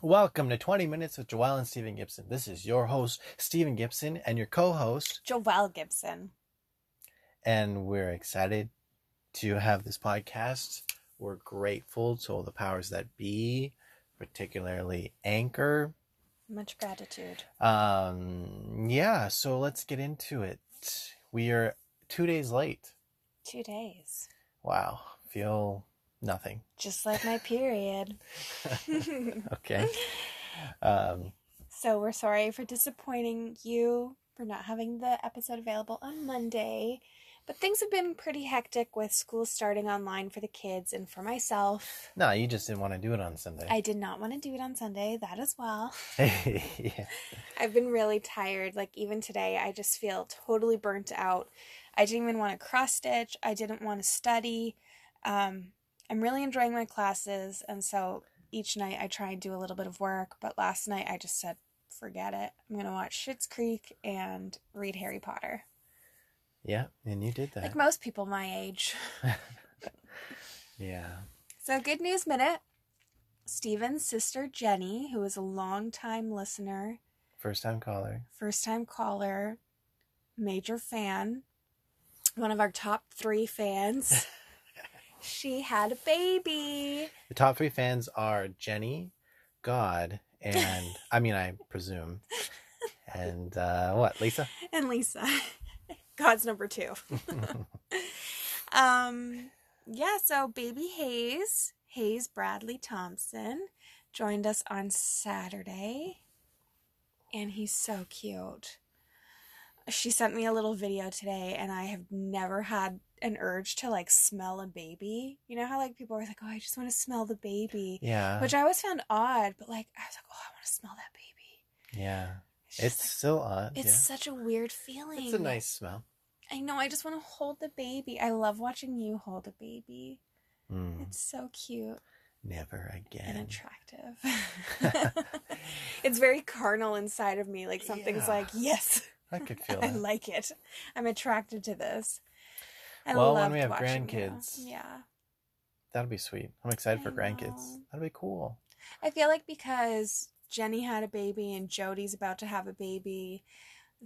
Welcome to 20 Minutes with Joelle and Stephen Gibson. This is your host, Stephen Gibson, and your co host, Joelle Gibson. and we're excited to have this podcast. We're grateful to all the powers that be, particularly Anchor. Much gratitude. Um, yeah, so let's get into it. We are two days late. Two days. Wow, feel nothing. Just like my period. Okay. Um, so we're sorry for disappointing you for not having the episode available on Monday. But things have been pretty hectic with school starting online for the kids and for myself. no, you just didn't want to do it on Sunday. I did not want to do it on Sunday, that as well. yeah. I've been really tired. Like, even today, I just feel totally burnt out. I didn't even want to cross stitch. I didn't want to study. Um, I'm really enjoying my classes. And so each night I try and do a little bit of work. But last night I just said, forget it. I'm going to watch Schitt's Creek and read Harry Potter. Yeah, and you did that. Like most people my age. yeah. So, good news minute. Steven's sister Jenny, who is a long-time listener, First time caller. first time caller, major fan, one of our top three fans. she had a baby. The top three fans are Jenny, God, and I mean, I presume, and uh, what, Lisa? And Lisa. God's number two. um yeah, so baby Hayes, Hayes Bradley Thompson, joined us on Saturday. And he's so cute. She sent me a little video today and I have never had an urge to like smell a baby. You know how like people are like, "Oh, I just want to smell the baby." Yeah. Which I always found odd, but like I was like, "Oh, I want to smell that baby." yeah. It's, still odd. it's yeah. such a weird feeling. It's a nice smell. I know. I just want to hold the baby. I love watching you hold a baby. Mm, It's so cute never and again. attractive. it's very carnal inside of me. Like something's Yeah. like, yes, I could feel it. I that. like it. I'm attracted to this. I Well, when we have watching you. grandkids. Yeah. That'll be sweet. I'm excited for I grandkids. know. That'll be cool. I feel like because Jenny had a baby and Jody's about to have a baby,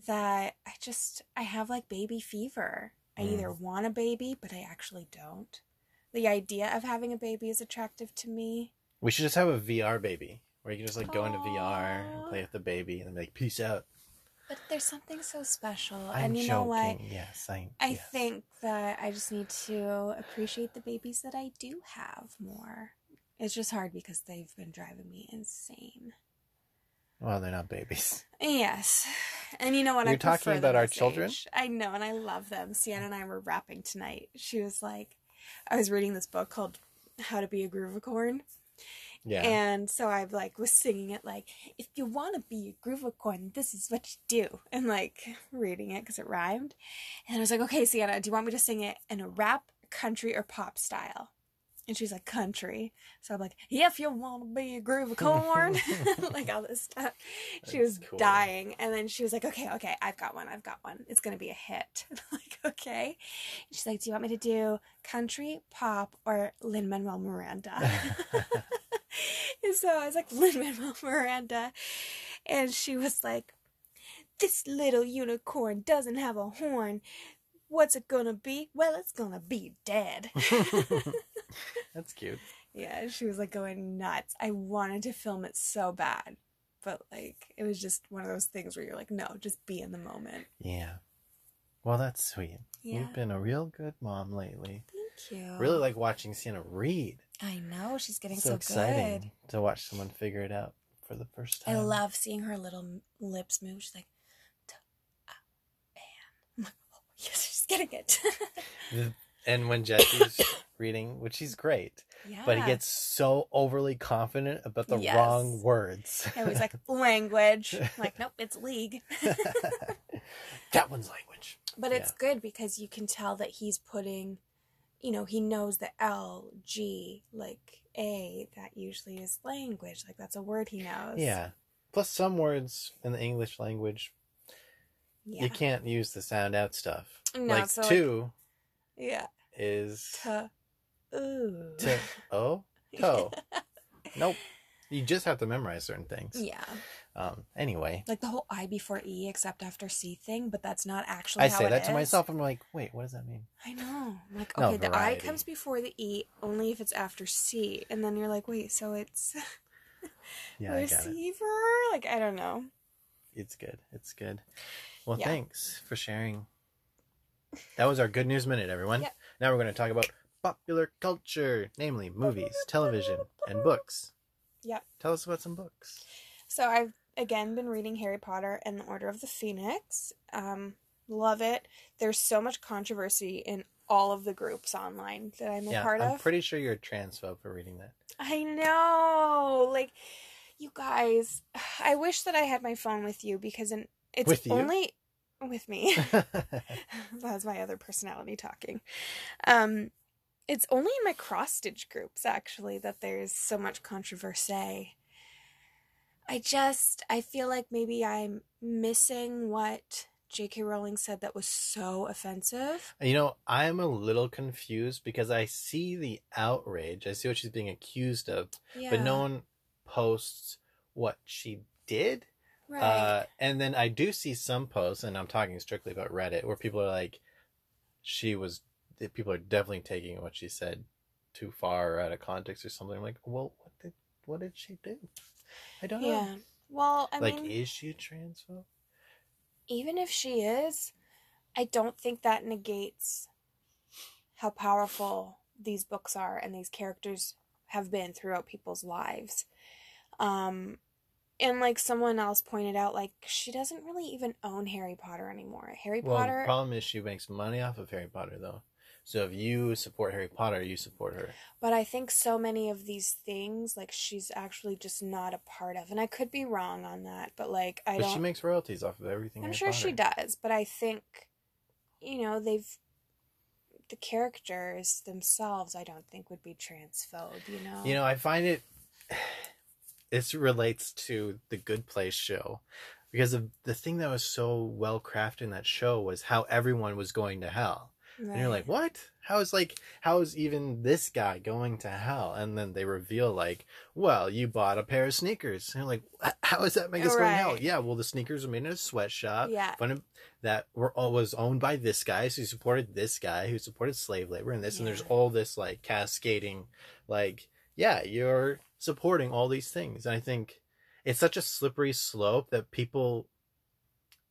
that I just I have like baby fever. I Mm. either want a baby, but I actually don't. The idea of having a baby is attractive to me. We should just have a VR baby where you can just like go into VR and play with the baby and like, peace out. But there's something so special. I'm and you joking. know what? Yes, I. I yes. think that I just need to appreciate the babies that I do have more. It's just hard because they've been driving me insane. Well, they're not babies. Yes. And you know what? I You're talking about our children? age. I know, and I love them. Sienna and I were rapping tonight. She was like, I was reading this book called How to Be a Groovicorn. Yeah. And so I like was singing it like, if you want to be a groovicorn, this is what you do. And like reading it because it rhymed. And I was like, okay, Sienna, do you want me to sing it in a rap, country, or pop style? And she's like, country. So I'm like, yeah, if you want to be a groove of corn, like all this stuff. She was cool. dying. And then she was like, okay, okay, I've got one. I've got one. It's going to be a hit. Like, okay. And she's like, do you want me to do country, pop, or Lin Manuel Miranda? and so I was like, Lin Manuel Miranda. And she was like, this little unicorn doesn't have a horn. What's it gonna be? Well, it's gonna be dead. That's cute. yeah, she was like going nuts. I wanted to film it so bad. But like it was just one of those things where you're like, no, just be in the moment. Yeah. Well, that's sweet. Yeah. You've been a real good mom lately. Thank you. Really like watching Sienna read. I know she's getting so so, exciting good. to watch someone figure it out for the first time. I love seeing her little lips move. She's like, "T- ah. I'm like, oh, yes, she's getting it. The- And when Jesse's reading, which he's great, yeah. but he gets so overly confident about the Yes. wrong words. And he's like, language. I'm like, nope, it's league. that one's language. But it's good because you can tell that he's putting, you know, he knows the L, G, like A, that usually is language. Like that's a word he knows. Yeah. Plus, some words in the English language Yeah. You can't use the sound out stuff. No, like so, like- two Yeah. is To. Ooh. to oh toe. Nope. You just have to memorize certain things. Yeah. Um. Anyway, Like the whole I before E except after C thing, but that's not actually I how say that to is. myself. I'm like, wait, what does that mean? I know. I'm like, No, okay, the I comes before the E only if it's after C. And then you're like, wait, so it's Yeah, I it. receiver? Like, I don't know. It's good. It's good. Well, Yeah. thanks for sharing. That was our good news minute, everyone. Yep. Now we're going to talk about popular culture, namely movies, television, and books. Yep. Tell us about some books. So I've again been reading Harry Potter and the Order of the Phoenix. Um, love it. There's so much controversy in all of the groups online that I'm a yeah, part I'm of. pretty sure you're a transphobe for reading that. I know. Like, you guys, I wish that I had my phone with you because in, it's With you? only with me. That's my other personality talking. Um, it's only in my cross stitch groups actually that there's so much controversy. I just I feel like maybe I'm missing what J.K. Rowling said that was so offensive. you know, I'm a little confused because I see the outrage. I see what she's being accused of, Yeah, but no one posts what she did. Right. Uh, and then I do see some posts, and I'm talking strictly about Reddit, where people are like, she was, people are definitely taking what she said too far or out of context or something. I'm like, well, what did, what did she do? I don't know. yeah. Well, I like, mean, is she a transphobe? even if she is, I don't think that negates how powerful these books are and these characters have been throughout people's lives. Um and like someone else pointed out like she doesn't really even own Harry Potter anymore. Harry Well, Potter the problem is she makes money off of Harry Potter, though. So if you support Harry Potter, you support her. But I think so many of these things, like she's actually just not a part of, and I could be wrong on that. But like, I but don't. she makes royalties off of everything. I'm Harry sure she does, but I think, you know, they've the characters themselves. I don't think would be transphobe. You know. You know, I find it. This relates to the Good Place show, because of the thing that was so well crafted in that show was how everyone was going to hell, and you're like, what? How is like how is even this guy going to hell? And then they reveal like, well, you bought a pair of sneakers, and you're like, "Wh- how does that make us go to hell? Yeah, well, the sneakers were made in a sweatshop. Yeah. Fun that were all was owned by this guy, so he supported this guy who supported slave labor and this, and there's all this like cascading, like yeah, you're supporting all these things, and I think it's such a slippery slope that people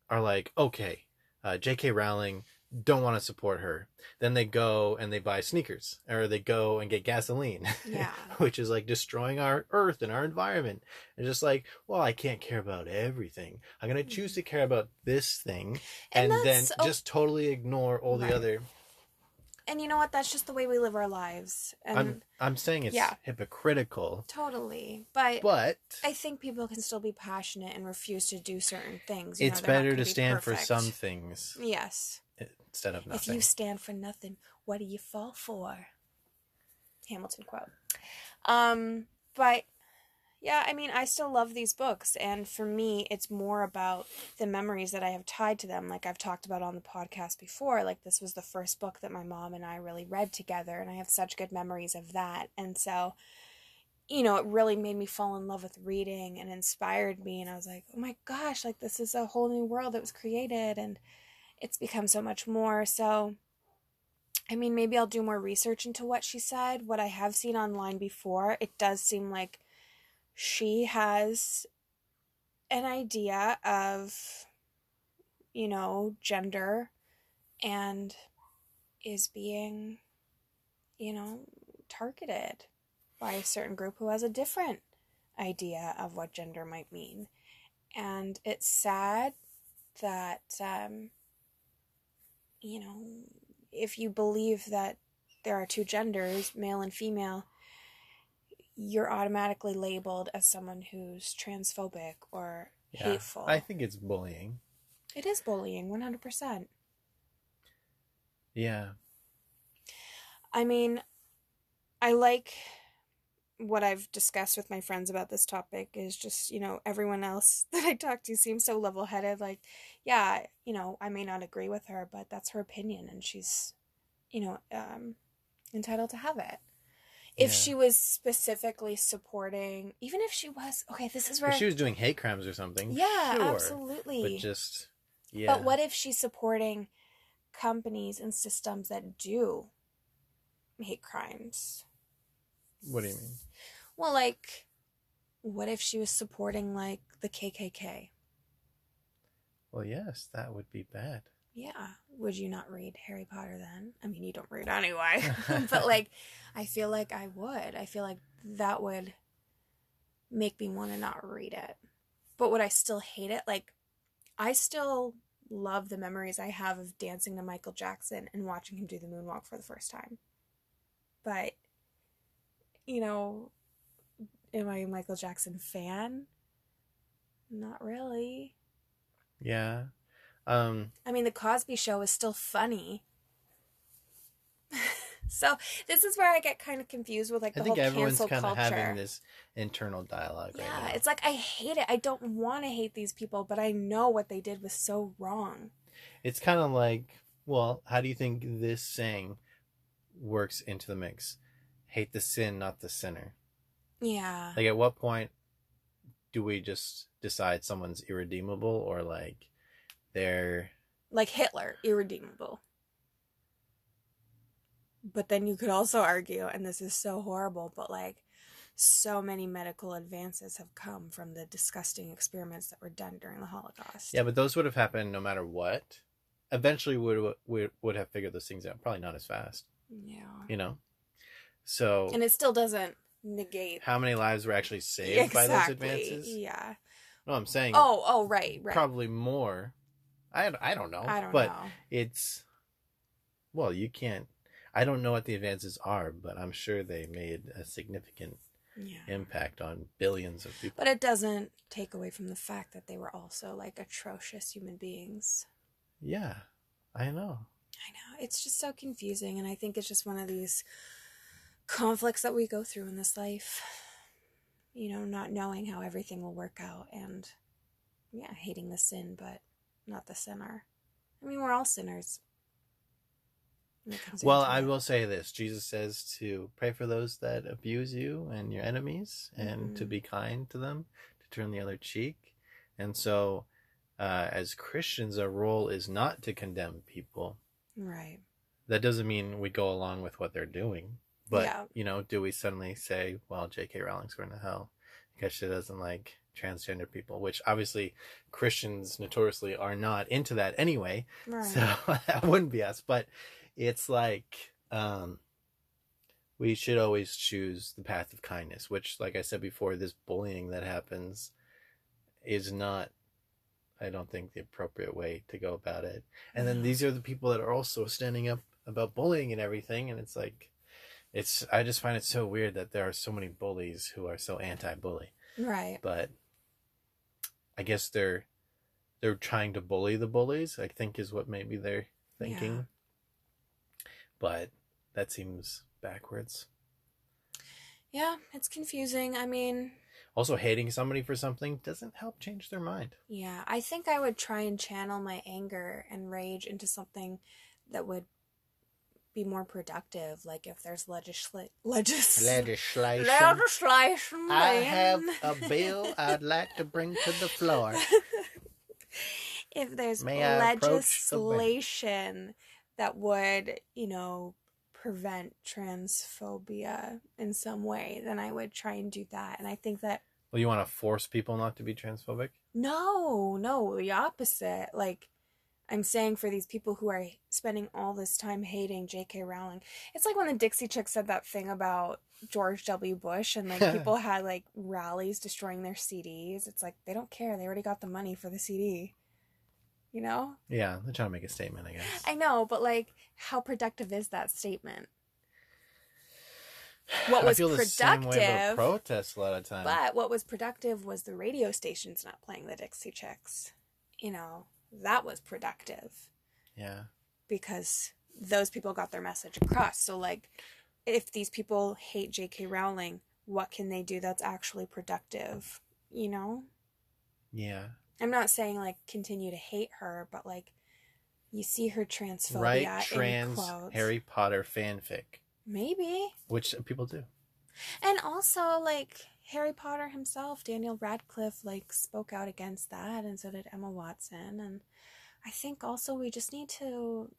are like, okay, uh, J.K. Rowling don't want to support her. Then they go and they buy sneakers, or they go and get gasoline, Yeah. which is like destroying our earth and our environment. And just like, well, I can't care about everything. I'm gonna choose to care about this thing, And and, then just totally ignore all Right. the other. And you know what? That's just the way we live our lives. And I'm I'm saying it's yeah. hypocritical, totally. But but I think people can still be passionate and refuse to do certain things. You it's know, better gonna be stand for some things Yes. instead of nothing. If you stand for nothing, what do you fall for? Hamilton quote. Um, but yeah, I mean, I still love these books, and for me, it's more about the memories that I have tied to them. Like I've talked about on the podcast before, like this was the first book that my mom and I really read together, and I have such good memories of that. And so, you know, it really made me fall in love with reading and inspired me. And I was like, oh my gosh, like this is a whole new world that was created, and it's become so much more. So, I mean, maybe I'll do more research into what she said. What I have seen online before, it does seem like she has an idea of, you know, gender and is being, you know, targeted by a certain group who has a different idea of what gender might mean. And it's sad that, um, you know, if you believe that there are two genders, male and female, you're automatically labeled as someone who's transphobic or Yeah, hateful. I think it's bullying. It is bullying, 100%. Yeah, I mean, I like what I've discussed with my friends about this topic is just, you know, everyone else that I talk to seems so level headed. Like, yeah, you know, I may not agree with her, but that's her opinion and she's, you know, um, entitled to have it. If Yeah. she was specifically supporting, even if she was, okay, this is where. If she was doing hate crimes or something, yeah, sure. absolutely. But just yeah. But what if she's supporting companies and systems that do hate crimes? What do you mean? Well, like, what if she was supporting, like, the KKK? Well, yes, that would be bad. Yeah. Would you not read Harry Potter then? I mean, you don't read anyway. but, like, I feel like I would. I feel like that would make me want to not read it. But would I still hate it? Like, I still love the memories I have of dancing to Michael Jackson and watching him do the moonwalk for the first time. But, you know, am I a Michael Jackson fan? Not really. Yeah. Um. I mean, the Cosby Show is still funny. so this is where I get kind of confused with like I the think whole everyone's cancel kind of culture. having this internal dialogue yeah, right now. it's like I hate it. I don't want to hate these people, but I know what they did was so wrong. It's kind of like, well, how do you think this saying works into the mix? Hate the sin, not the sinner. Yeah. Like, at what point do we just decide someone's irredeemable or like they're Like Hitler, irredeemable. But then you could also argue, and this is so horrible, but like so many medical advances have come from the disgusting experiments that were done during the Holocaust. yeah, but those would have happened no matter what. Eventually, would would would have figured those things out. Probably not as fast, Yeah. you know. So, And it still doesn't negate how many lives were actually saved by those advances? Yeah. No, I'm saying Oh, oh, right, right. probably more. I I don't know. I don't but know. it's well, you can't. I don't know what the advances are, but I'm sure they made a significant Yeah. impact on billions of people. But it doesn't take away from the fact that they were also like atrocious human beings. Yeah, I know. I know. It's just so confusing. And I think it's just one of these conflicts that we go through in this life. You know, not knowing how everything will work out and, yeah, hating the sin, but not the sinner. I mean, we're all sinners. when it comes Well, I will say this: Jesus says to pray for those that abuse you and your enemies, and to Mhm. be kind to them, to turn the other cheek. And so, uh, as Christians, our role is not to condemn people. Right. that doesn't mean we go along with what they're doing. But Yeah. you know, do we suddenly say, "Well, J.K. Rowling's going to hell because she doesn't like transgender people?" Which obviously Christians notoriously are not into that anyway. Right. So that wouldn't be us. But it's like um, we should always choose the path of kindness. Which, like I said before, this bullying that happens is not. I don't think the appropriate way to go about it. And then these are the people that are also standing up about bullying and everything and it's like it's i just find it so weird that there are so many bullies who are so anti-bully right. but i guess they're they're trying to bully the bullies i think is what maybe they're thinking Yeah. but that seems backwards Yeah, it's confusing. I mean, also hating somebody for something doesn't help change their mind yeah, I think I would try and channel my anger and rage into something that would be more productive. Like if there's legisla- legis- legislation legislation. i have a bill i'd like to bring to the floor if there's May I the legislation that would, you know, prevent transphobia in some way, then I would try and do that. And I think that well you want to force people not to be transphobic no, no, the opposite. Like I'm saying for these people who are spending all this time hating J.K. Rowling, it's like when the Dixie Chicks said that thing about George W. Bush and like people had like rallies destroying their CDs. It's like they don't care. They already got the money for the CD. You know? yeah they're trying to make a statement i guess I know, but like, how productive is that statement? What was feel way about productive- protests a lot of times. But what was productive was the radio stations not playing the Dixie Chicks. You know, that was productive yeah, because those people got their message across. So, like, if these people hate J.K. Rowling, what can they do that's actually productive, you know? Yeah. I'm not saying like continue to hate her, but like you see her transphobia Right in trans quotes. Harry Potter fanfic, Maybe. which people do. And also like Harry Potter himself, Daniel Radcliffe like spoke out against that and so did Emma Watson and I think also we just need to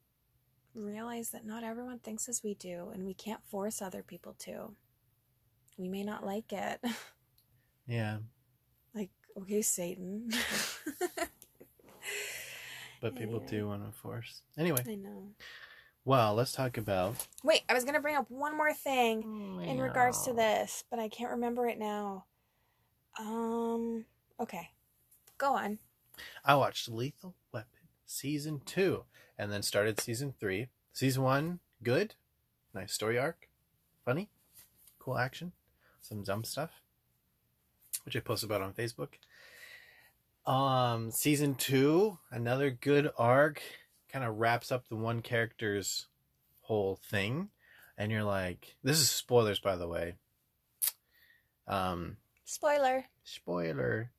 realize that not everyone thinks as we do and we can't force other people to. We may not like it. Yeah. like okay, Satan. But people Yeah. do want to force. Anyway, I know. Well, let's talk about Wait, I was going to bring up one more thing. in regards to this, but I can't remember it now. Um, okay. Go on. I watched Lethal Weapon season two and then started season three. Season one, good. Nice story arc. Funny. Cool action. Some dumb stuff. Which I posted about on Facebook. Um, season two, another good arc. Kind of wraps up the one character's whole thing. And you're like, this is spoilers, by the way. Um, Spoiler. spoiler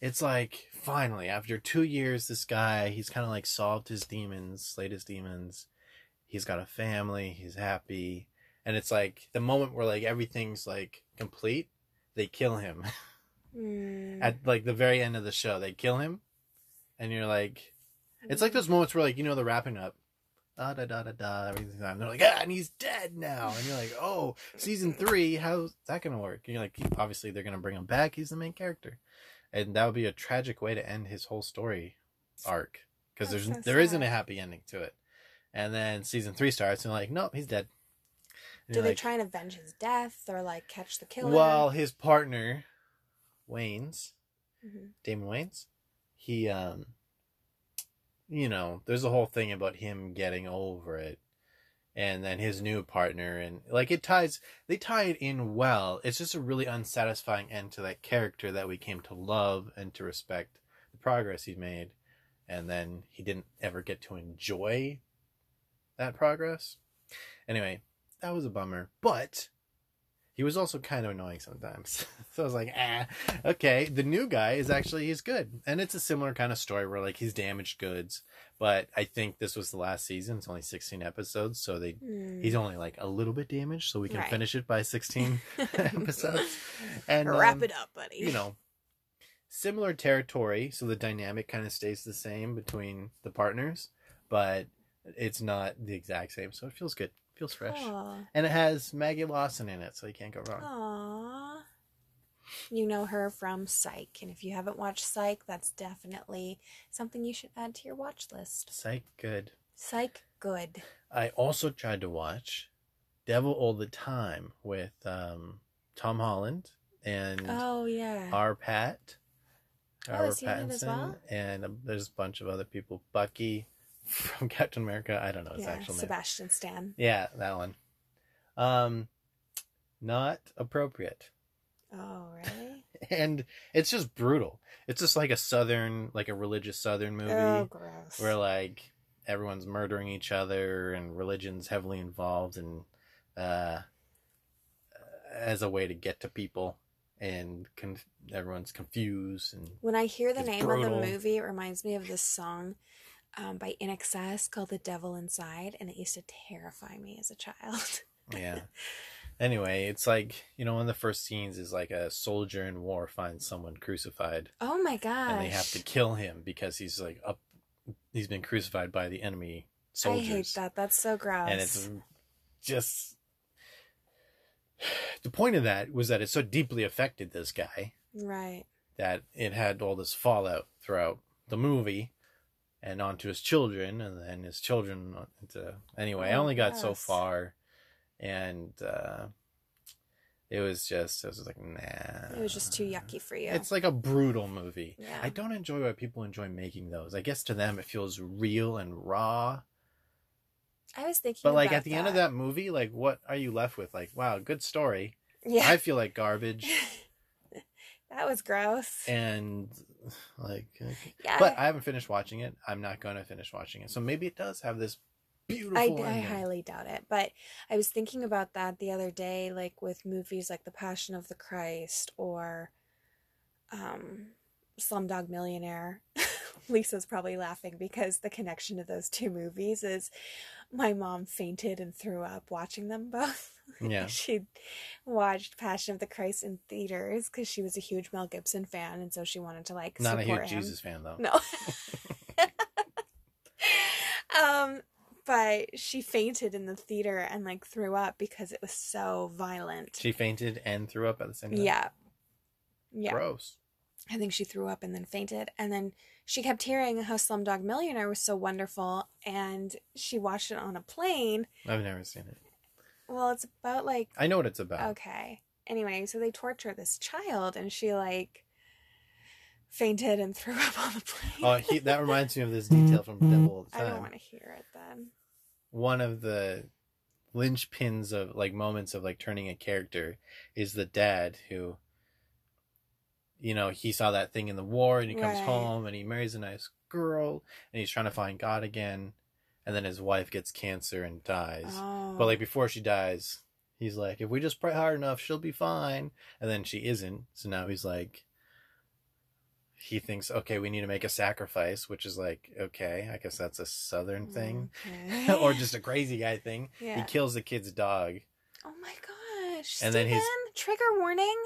it's like finally after two years this guy he's kind of like solved his demons slayed his demons he's got a family he's happy and it's like the moment where like everything's like complete they kill him Mm. at like the very end of the show they kill him and you're like it's like those moments where like you know the wrapping up da da da da da everything's. They're like, ah, and he's dead now, and you're like, oh, season three, how's that gonna work? And you're like, obviously they're gonna bring him back. He's the main character, and that would be a tragic way to end his whole story arc because there's so there isn't a happy ending to it. And then season three starts, and like, nope, he's dead. And Do they like, try and avenge his death or like catch the killer? Well, his partner, Wayans, Mhm. Damon Wayans, he um you know, there's a whole thing about him getting over it and then his new partner and like it ties they tie it in well. It's just a really unsatisfying end to that character that we came to love and to respect the progress he made and then he didn't ever get to enjoy that progress. Anyway, that was a bummer, but he was also kind of annoying sometimes. so I was like, ah, okay. The new guy is actually he's good, and it's a similar kind of story where like he's damaged goods. But I think this was the last season. It's only sixteen episodes, so they Hmm. he's only like a little bit damaged, so we can Right. finish it by sixteen episodes. And Wrap um, it up, buddy. you know, similar territory, so the dynamic kind of stays the same between the partners, but it's not the exact same. So it feels good, feels fresh, Aw. and it has Maggie Lawson in it, so you can't go wrong. Aw. You know her from Psych, and if you haven't watched Psych, that's definitely something you should add to your watch list. Psych, good. Psych, good. I also tried to watch Devil All the Time with um, Tom Holland and Oh yeah. our Pat, Oh, our he in well? and um, there's a bunch of other people. Bucky from Captain America. I don't know his yeah, actual name. Sebastian Stan. Yeah, that one. Um, not appropriate, Oh really? and it's just brutal. It's just like a southern, like a religious southern movie Oh gross. where like everyone's murdering each other and religion's heavily involved and uh, as a way to get to people and con- everyone's confused and When I hear the name brutal. of the movie, it reminds me of this song um, by INXS called "The Devil Inside," and it used to terrify me as a child. yeah. Anyway, it's like you know one of the first scenes is like a soldier in war finds someone crucified oh my god! and they have to kill him because he's like up he's been crucified by the enemy soldiers I hate that. That's so gross. and it's just the point of that was that it so deeply affected this guy right. that it had all this fallout throughout the movie and onto his children and then his children into anyway i Oh, only got so far and uh it was just it was like nah. It was just too yucky for you. it's like a brutal movie. Yeah. i don't enjoy why people enjoy making those. I guess to them it feels real and raw. I was thinking, but like at the end of that movie like what are you left with? Like wow good story. Yeah, i feel like garbage that was gross. and like okay. yeah, but I haven't finished watching it. I'm not going to finish watching it. So maybe it does have this beautiful. I, I highly doubt it. But I was thinking about that the other day, like with movies like The Passion of the Christ or um, Slumdog Millionaire. Lisa's probably laughing because the connection to those two movies is my mom fainted and threw up watching them both. Yeah. she watched Passion of the Christ in theaters because she was a huge Mel Gibson fan, and so she wanted to like Not a huge him. Jesus fan though. No. um, but she fainted in the theater and like threw up because it was so violent. She fainted and threw up at the same time. yeah. Yeah. Gross. I think she threw up and then fainted. And then she kept hearing how Slumdog Millionaire was so wonderful. And she watched it on a plane. I've never seen it. Well, it's about like, I know what it's about. okay. Anyway, so they torture this child and she like fainted and threw up on the plane. Oh, he, that reminds me of this detail from mm-hmm. Devil All the I don't want to hear it then. One of the linchpins of like moments of like turning a character is the dad who, you know, he saw that thing in the war and he comes Right. home and he marries a nice girl and he's trying to find God again, and then his wife gets cancer and dies. Oh. But like oh. before she dies, he's like, if we just pray hard enough, she'll be fine. And then she isn't. So now he's like, he thinks, okay, we need to make a sacrifice, which is like, okay, I guess that's a southern thing. Okay. or just a crazy guy thing. yeah. He kills the kid's dog. Oh my gosh. And And then his- trigger warning.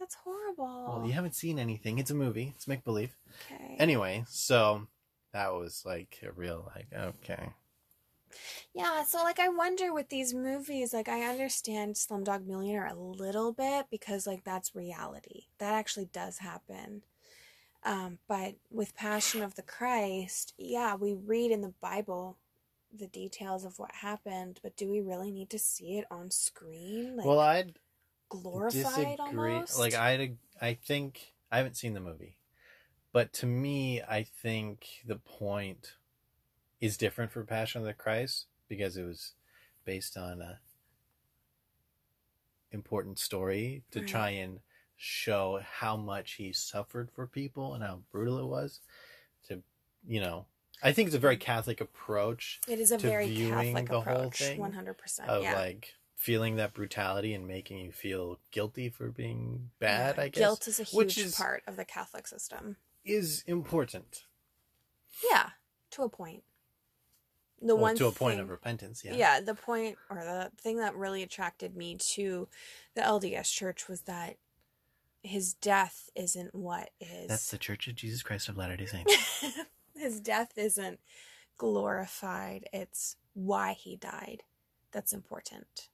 That's horrible. Well, you haven't seen anything. It's a movie. It's make believe. Okay. Anyway, so that was like a real like okay. Yeah, so like I wonder with these movies, like I understand Slumdog Millionaire a little bit because like that's reality. That actually does happen. Um, but with Passion of the Christ, yeah, we read in the Bible the details of what happened, but do we really need to see it on screen? Like well, I'd glorified disagree. almost? Like I, I think I haven't seen the movie, but to me, I think the point is different for Passion of the Christ because it was based on a important story to Right. try and show how much he suffered for people and how brutal it was. To you know, I think it's a very Catholic approach it is a to very viewing Catholic the whole approach. thing One hundred percent. of Yeah. like feeling that brutality and making you feel guilty for being bad. Yeah. I guess guilt is a huge which is- part of the Catholic system. Is important. Yeah, to a point. The Well, one to a point thing- of repentance. Yeah. yeah. the point or the thing that really attracted me to the LDS Church was that his death isn't what is. That's the Church of Jesus Christ of Latter Day Saints. his death isn't glorified. It's why he died. That's important.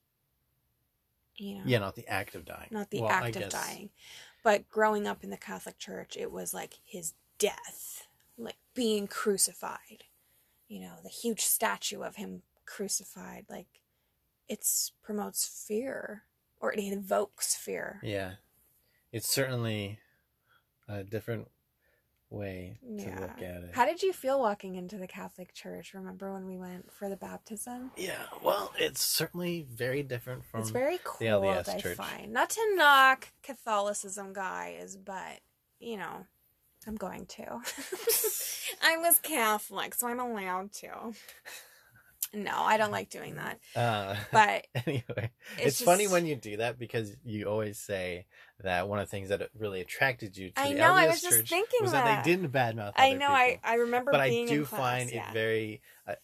You know. yeah, not the act of dying. not the Well, I act of guess- dying. But growing up in the Catholic Church, it was like his death, like being crucified. You know, the huge statue of him crucified, like it promotes fear or it evokes fear. Yeah, it's certainly a different way to Yeah. look at it. How did you feel walking into the Catholic Church? Remember when we went for the baptism? yeah, well, it's certainly very different from. it's very cold, LDS I Church. find. Not to knock Catholicism, guys, but you know, I'm going to. I was Catholic, so I'm allowed to. No, I don't like doing that. Uh, But anyway, it's, it's, funny when you do that because you always say that one of the things that really attracted you to I the know, I LDS was just church thinking was that. that. they didn't badmouth. I know. I people. I remember but I do class, find yeah. it very uh,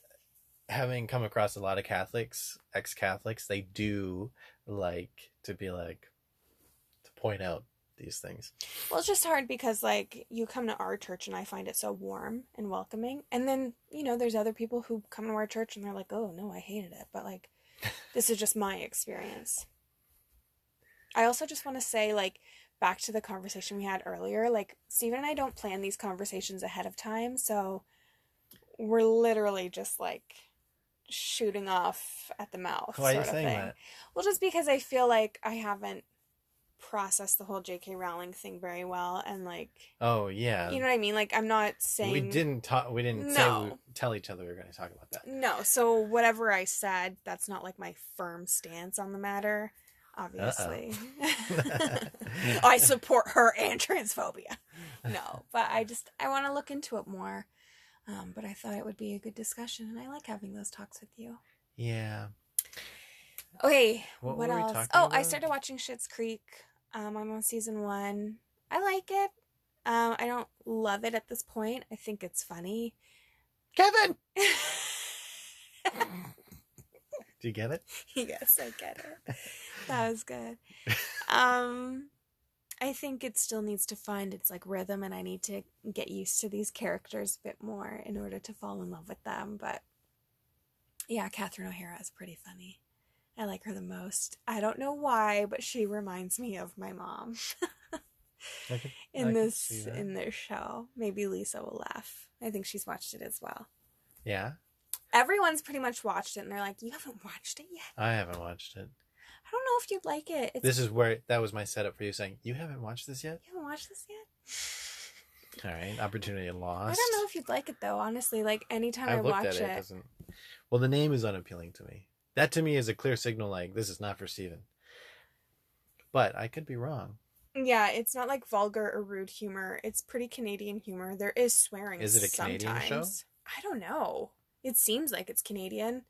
having come across a lot of Catholics, ex-Catholics, they do like to be like to point out these things. Well, it's just hard because like you come to our church and I find it so warm and welcoming, and then you know there's other people who come to our church and they're like, oh no, I hated it, but like this is just my experience. I also just want to say like back to the conversation we had earlier, like Stephen and I don't plan these conversations ahead of time, so we're literally just like shooting off at the mouth. Why are you sort of saying thing. that? Well, just because I feel like I haven't processed the whole J.K. Rowling thing very well, and like, Oh yeah, you know what I mean? Like, I'm not saying we didn't talk. We didn't No. we, tell each other we were going to talk about that. No, so whatever I said, that's not like my firm stance on the matter. Obviously, I support her and transphobia. No, but I just I want to look into it more. Um, but I thought it would be a good discussion, and I like having those talks with you. Yeah. Okay, What what, were we else? Oh, I started watching Schitt's Creek. Um, I'm on season one. I like it. Um, I don't love it at this point. I think it's funny. Kevin! Do you get it? yes, I get it. That was good. Um, I think it still needs to find its like rhythm, and I need to get used to these characters a bit more in order to fall in love with them. But yeah, Catherine O'Hara is pretty funny. I like her the most. I don't know why, but she reminds me of my mom I could, in could this in this show. Maybe Lisa will laugh. I think she's watched it as well. Yeah, Everyone's pretty much watched it, and they're like, "You haven't watched it yet." I haven't watched it. I don't know if you'd like it. It's, This is where that was my setup for you saying you haven't watched this yet. you haven't watched this yet. All right, opportunity lost. I don't know if you'd like it though. Honestly, like anytime I, looked watch at it. it, It doesn't. Well, the name is unappealing to me. That to me is a clear signal like this is not for Steven. But I could be wrong. yeah, it's not like vulgar or rude humor. It's pretty Canadian humor. There is swearing. Is it a Canadian show? sometimes. I don't know. It seems like it's Canadian.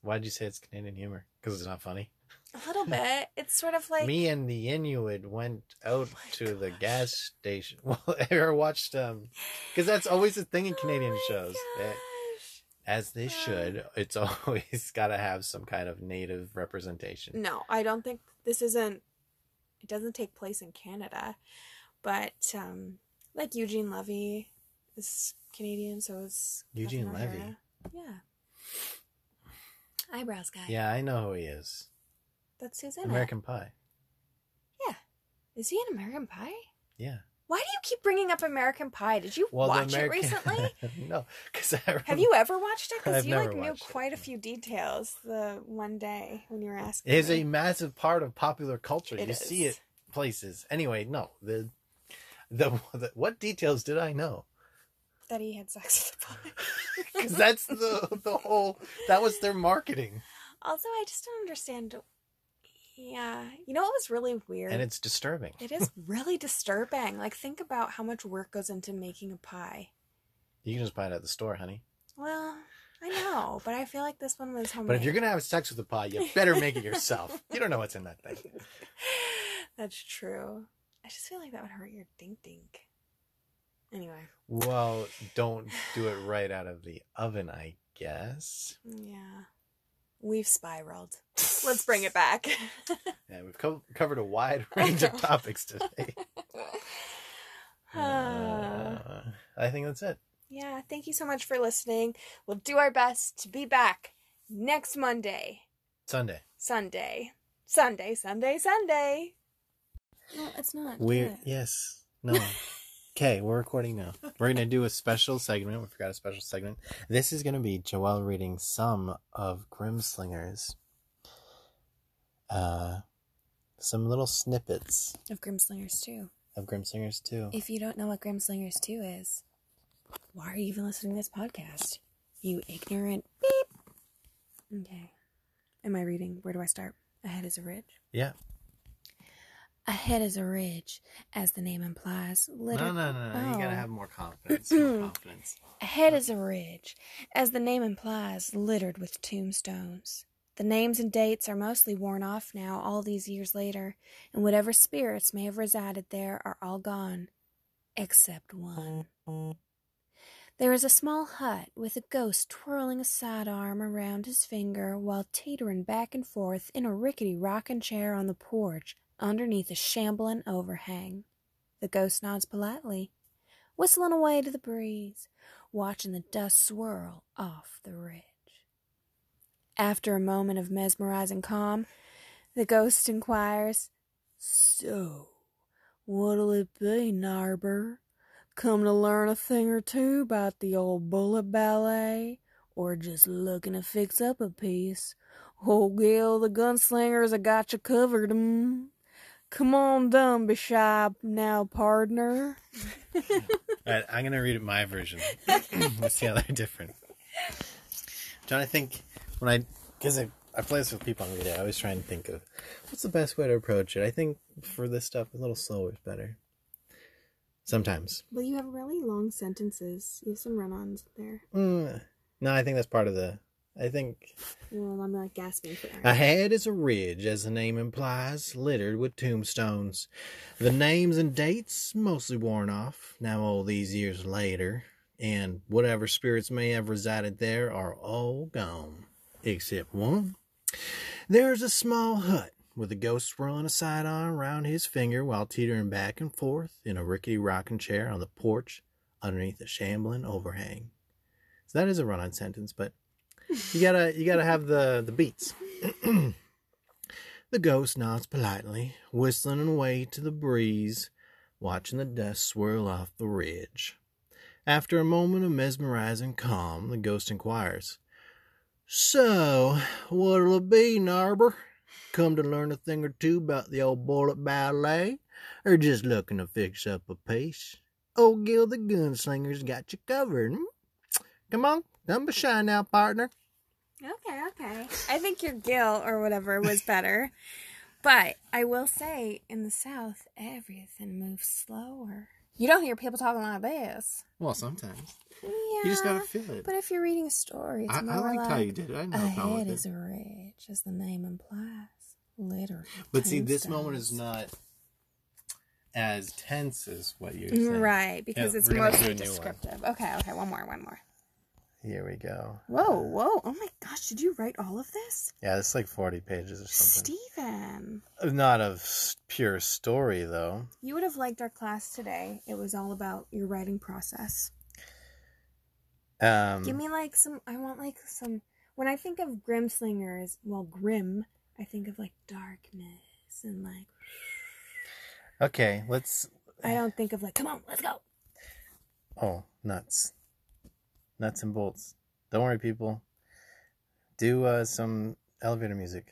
Why did you say it's Canadian humor? Because it's not funny. A little bit. It's sort of like Me and the Inuit went out Oh to the gas station. Well, ever watched um? Because that's always a thing in Canadian Oh shows. As they should. It's always got to have some kind of native representation. No, I don't think this isn't. It doesn't take place in Canada, but um, like Eugene Levy is Canadian, so is Eugene Levy? Yeah. Eyebrows guy. Yeah, I know who he is. That's in American Pie. Yeah. Is he in American Pie? Yeah. Why do you keep bringing up American Pie? Did you Well, watch American... it recently? no, because I Have you ever watched it? Because you like knew watched it, quite a few details the one day when you were asking. It is me. a massive part of popular culture. It you see it places. Anyway, no. The, the the what details did I know? that he had sex with the pie. Because that's the the whole. That was their marketing, Also, I just don't understand. Yeah, you know what was really weird? and it's disturbing. it is really disturbing. Like, think about how much work goes into making a pie. You can just buy it at the store, honey. Well, I know, but I feel like this one was homemade. But if you're gonna have sex with a pie, you better make it yourself. you don't know what's in that thing. That's true. I just feel like that would hurt your dink dink. Anyway, Well, don't do it right out of the oven, I guess. yeah. We've spiraled. Let's bring it back. Yeah, we've co- covered a wide range of topics today. Uh, Uh, I think that's it. yeah, thank you so much for listening. We'll do our best to be back next Monday, Sunday. Sunday, Sunday, Sunday, Sunday. No, it's not. We're it. yes. No. Okay, we're recording now. We're gonna do a special segment. We forgot a special segment. This is gonna be Joelle reading some of Grimslingers. Uh some little snippets Of Grimslingers 2. of Grimslingers too. If you don't know what Grimslingers 2 is, why are you even listening to this podcast? You ignorant beep. Okay. Am I reading? Where do I start? Ahead is a ridge. Yeah. Ahead is a ridge, as the name implies. Liter- No, no, no, no. You gotta Oh. have more confidence. More confidence. Ahead is a ridge, as the name implies, littered with tombstones. The names and dates are mostly worn off now, all these years later, and whatever spirits may have resided there are all gone, except one. There is a small hut with a ghost twirling a sidearm around his finger while teetering back and forth in a rickety rocking chair on the porch underneath a shambling overhang. The ghost nods politely, whistling away to the breeze, watching the dust swirl off the ridge. After a moment of mesmerizing calm, the ghost inquires, So, what'll it be, Narber? Come to learn a thing or two about the old bullet ballet? Or just looking to fix up a piece? Oh, Gil, the gunslingers, I got you covered, mm. Come on, don't be shy now, partner. All right, I'm gonna read my version. Let's see how they're different. John, I think when I, because I, I play this with people on every day, I always try and think of what's the best way to approach it. I think for this stuff, a little slower is better. Sometimes. Well, you have really long sentences. You have some run-ons there. Mm, no, I think that's part of the. I think Well, I'm like gasping for air. Ahead is a ridge, as the name implies, littered with tombstones. The names and dates mostly worn off, now all these years later, and whatever spirits may have resided there are all gone, except one. There's a small hut with a ghost swirling a sidearm round his finger while teetering back and forth in a rickety rocking chair on the porch underneath a shambling overhang. So that is a run-on sentence, but you gotta you gotta have the the beats. the ghost nods politely, whistling away to the breeze, watching the dust swirl off the ridge. After a moment of mesmerizing calm, the ghost inquires, "So, what'll it be, Narber? Come to learn a thing or two about the old bullet ballet, or just looking to fix up a piece? Old Gil the Gunslinger's got you covered. Hmm? Come on, don't be shy now, partner." Okay, okay. I think your Gil or whatever was better. but I will say, in the South, everything moves slower. You don't hear people talking like this. Well, sometimes. Yeah. You just gotta feel it. But if you're reading a story, it's I, I liked like how you did it. I problem ahead with is a as the name implies. Literally. But see, this moment is not as tense as what you're saying. Mm, right, because Yeah, it's mostly descriptive. Okay, okay, one more, one more. Here we go. Whoa, whoa. Oh my gosh, did you write all of this? Yeah, it's like 40 pages or something. Stephen. Not of pure story, though. You would have liked our class today. It was all about your writing process. Um, Give me like some. I want like some. When I think of Grimslingers, well, grim, I think of like darkness and like. okay, let's. I don't think of like, come on, let's go. Oh, nuts. Nuts and bolts. Don't worry, people. Do uh, some elevator music.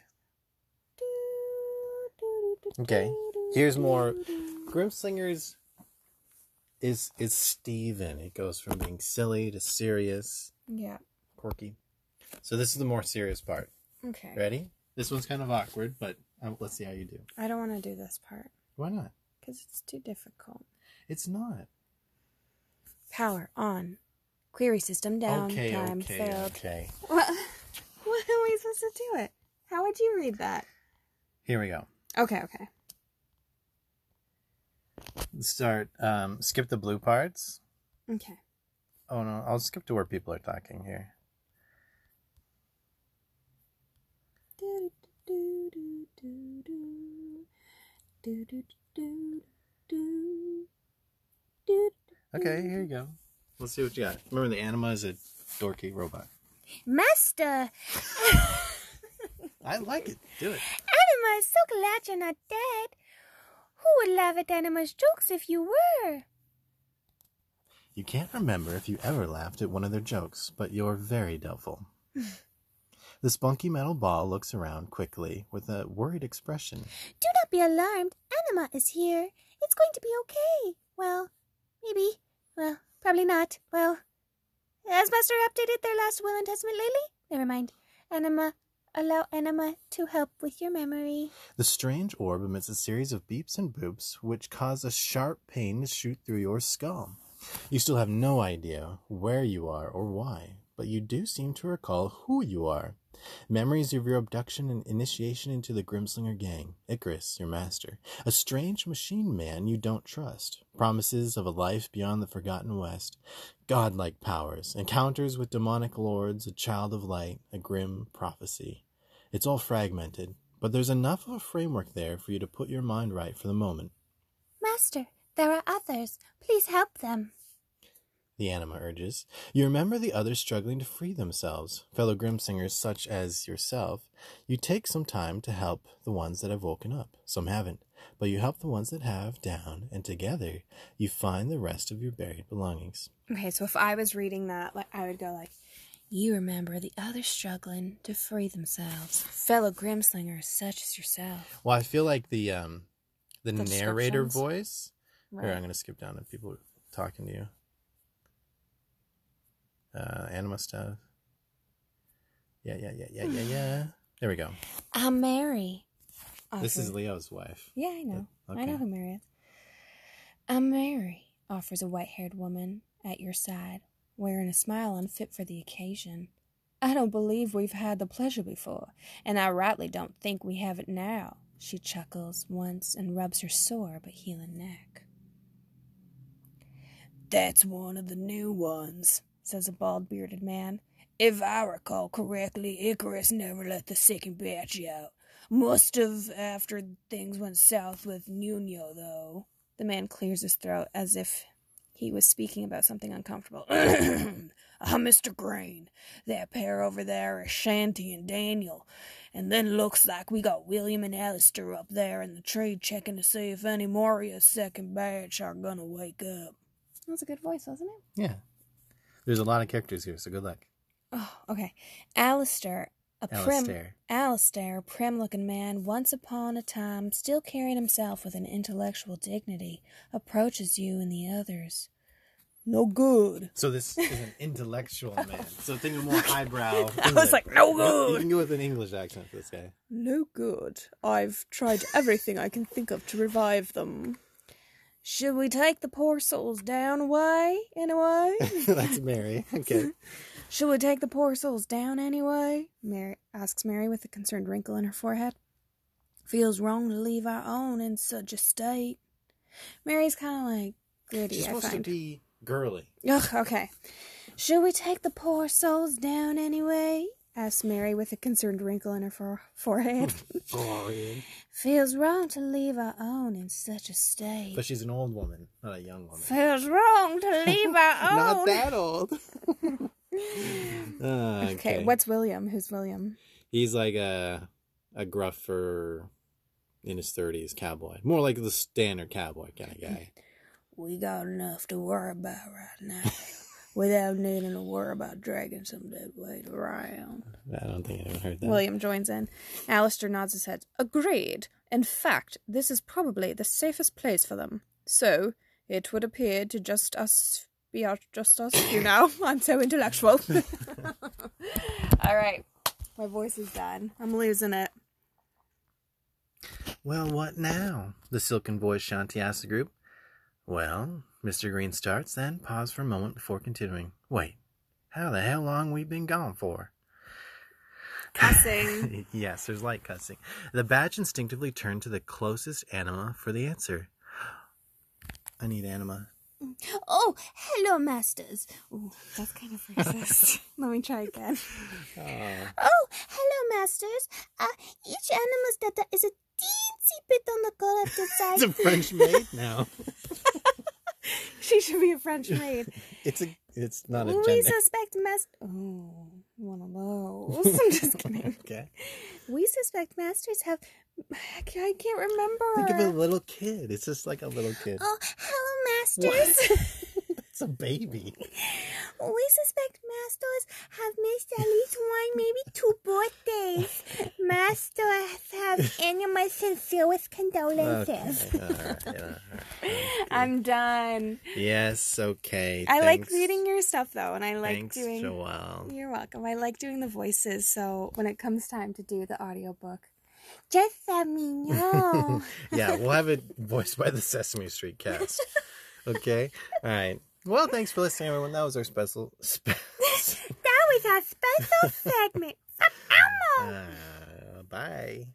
Okay, here's more. Grimslingers is is Steven. It goes from being silly to serious, Yeah. quirky. So this is the more serious part. Okay. Ready? This one's kind of awkward, but um, let's see how you do. I don't want to do this part Why not? because it's too difficult. It's not. Power on. Query system down. okay, Time okay, failed. okay. What? What are we supposed to do it? How would you read that? Here we go. Okay, okay. Start. Um, skip the blue parts. Okay. Oh no, I'll skip to where people are talking here. Okay, here you go. Let's see what you got. Remember, the anima is a dorky robot. Master, I like it. Do it. Anima is so glad you're not dead. Who would laugh at Anima's jokes if you were? You can't remember if you ever laughed at one of their jokes, but you're very doubtful. the spunky metal ball looks around quickly with a worried expression. Do not be alarmed. Anima is here. It's going to be okay. Well, maybe. Well, probably not. Well, has Master updated their last will and testament lately? Never mind. Anima, allow Anima to help with your memory. The strange orb emits a series of beeps and boops, which cause a sharp pain to shoot through your skull. You still have no idea where you are or why, but you do seem to recall who you are. Memories of your abduction and initiation into the Grimslinger gang, Icarus, your master, a strange machine man you don't trust, promises of a life beyond the forgotten West, godlike powers, encounters with demonic lords, a child of light, a grim prophecy. It's all fragmented, but there's enough of a framework there for you to put your mind right for the moment. Master, there are others. Please help them. The anima urges. You remember the others struggling to free themselves, fellow Grimslingers such as yourself. You take some time to help the ones that have woken up. Some haven't, but you help the ones that have down, and together you find the rest of your buried belongings. Okay, so if I was reading that, like I would go like, "You remember the others struggling to free themselves, fellow Grimslingers such as yourself." Well, I feel like the um the, The narrator voice. Here, I'm gonna skip down to people are talking to you. Uh, anima stuff. Yeah, yeah, yeah, yeah, yeah, yeah. There we go. I'm Mary. This is Leo's wife. Yeah, I know. I Okay. know who Mary is. I'm Mary. offers a white haired woman at your side, wearing a smile unfit for the occasion. I don't believe we've had the pleasure before, and I rightly don't think we have it now. She chuckles once and rubs her sore but healing neck. That's one of the new ones, says a bald bearded man. If I recall correctly, Icarus never let the second batch out. Must have after things went south with Nuno, though. The man clears his throat as if he was speaking about something uncomfortable. Ah, I'm Mr. Green. That pair over there are Shanty and Daniel. And then looks like we got William and Alistair up there in the tree checking to see if any more of your second batch are gonna wake up. That was a good voice, wasn't it? Yeah. There's a lot of characters here, so good luck. Oh, okay. Alistair, a prim, Alistair. Alistair, prim looking man, once upon a time still carrying himself with an intellectual dignity, approaches you and the others. No good. So this is an intellectual man. So think of more highbrow. I was like, no good. You can go with an English accent for this guy. No good. I've tried everything I can think of to revive them. Should we take the poor souls down away, anyway? That's Mary. Okay. Should we take the poor souls down anyway? Mary asks Mary with a concerned wrinkle in her forehead. Feels wrong to leave our own in such a state. Mary's kind of like gritty, She's I supposed to find. be girly. Ugh, okay. Should we take the poor souls down anyway? Asked Mary with a concerned wrinkle in her fore- forehead. Boring. Feels wrong to leave our own in such a state. But she's an old woman, not a young woman. Feels wrong to leave our own. Not that old. Ah, Okay. what's William? Who's William? He's like a a gruffer in his thirties cowboy, more like the standard cowboy kind of guy. We got enough to worry about right now without needing to worry about dragging some dead weight around. I don't think I ever heard that. William joins in. Alistair nods his head. Agreed. In fact, this is probably the safest place for them. So, it would appear to just us be out just us. You know, I'm so intellectual. All right. My voice is done. I'm losing it. Well, what now? The silken voice Shanti asked the group. Well, Mr. Green starts, then pause for a moment before continuing. Wait, how the hell long we been gone for? Cussing. yes, there's light cussing. The badge instinctively turned to the closest anima for the answer. I need anima. Oh, hello, masters. Ooh, that's kind of racist. Let me try again. Oh, Oh, hello, masters. Uh, each anima's data is a teensy bit on the collective side. it's a French maid now. she should be a French maid. It's a. It's not a we gender. suspect mast. Oh, one of those. I'm just kidding. Okay. We suspect masters have. I can't I can't remember. Think of a little kid. It's just like a little kid. Oh, hello, masters. It's a baby. we suspect masters have missed at least one, maybe two birthdays. Masters have anima's sincere with condolences. Okay. All right. all right. I'm done. Yes. Okay. I like reading your stuff though, and I like Thanks, doing. Joelle. You're welcome. I like doing the voices, so when it comes time to do the audiobook, just let me know. yeah, we'll have it voiced by the Sesame Street cast. Okay. All right. Well, thanks for listening, everyone. That was our special. Spe- that was our special segment. Elmo. uh, bye.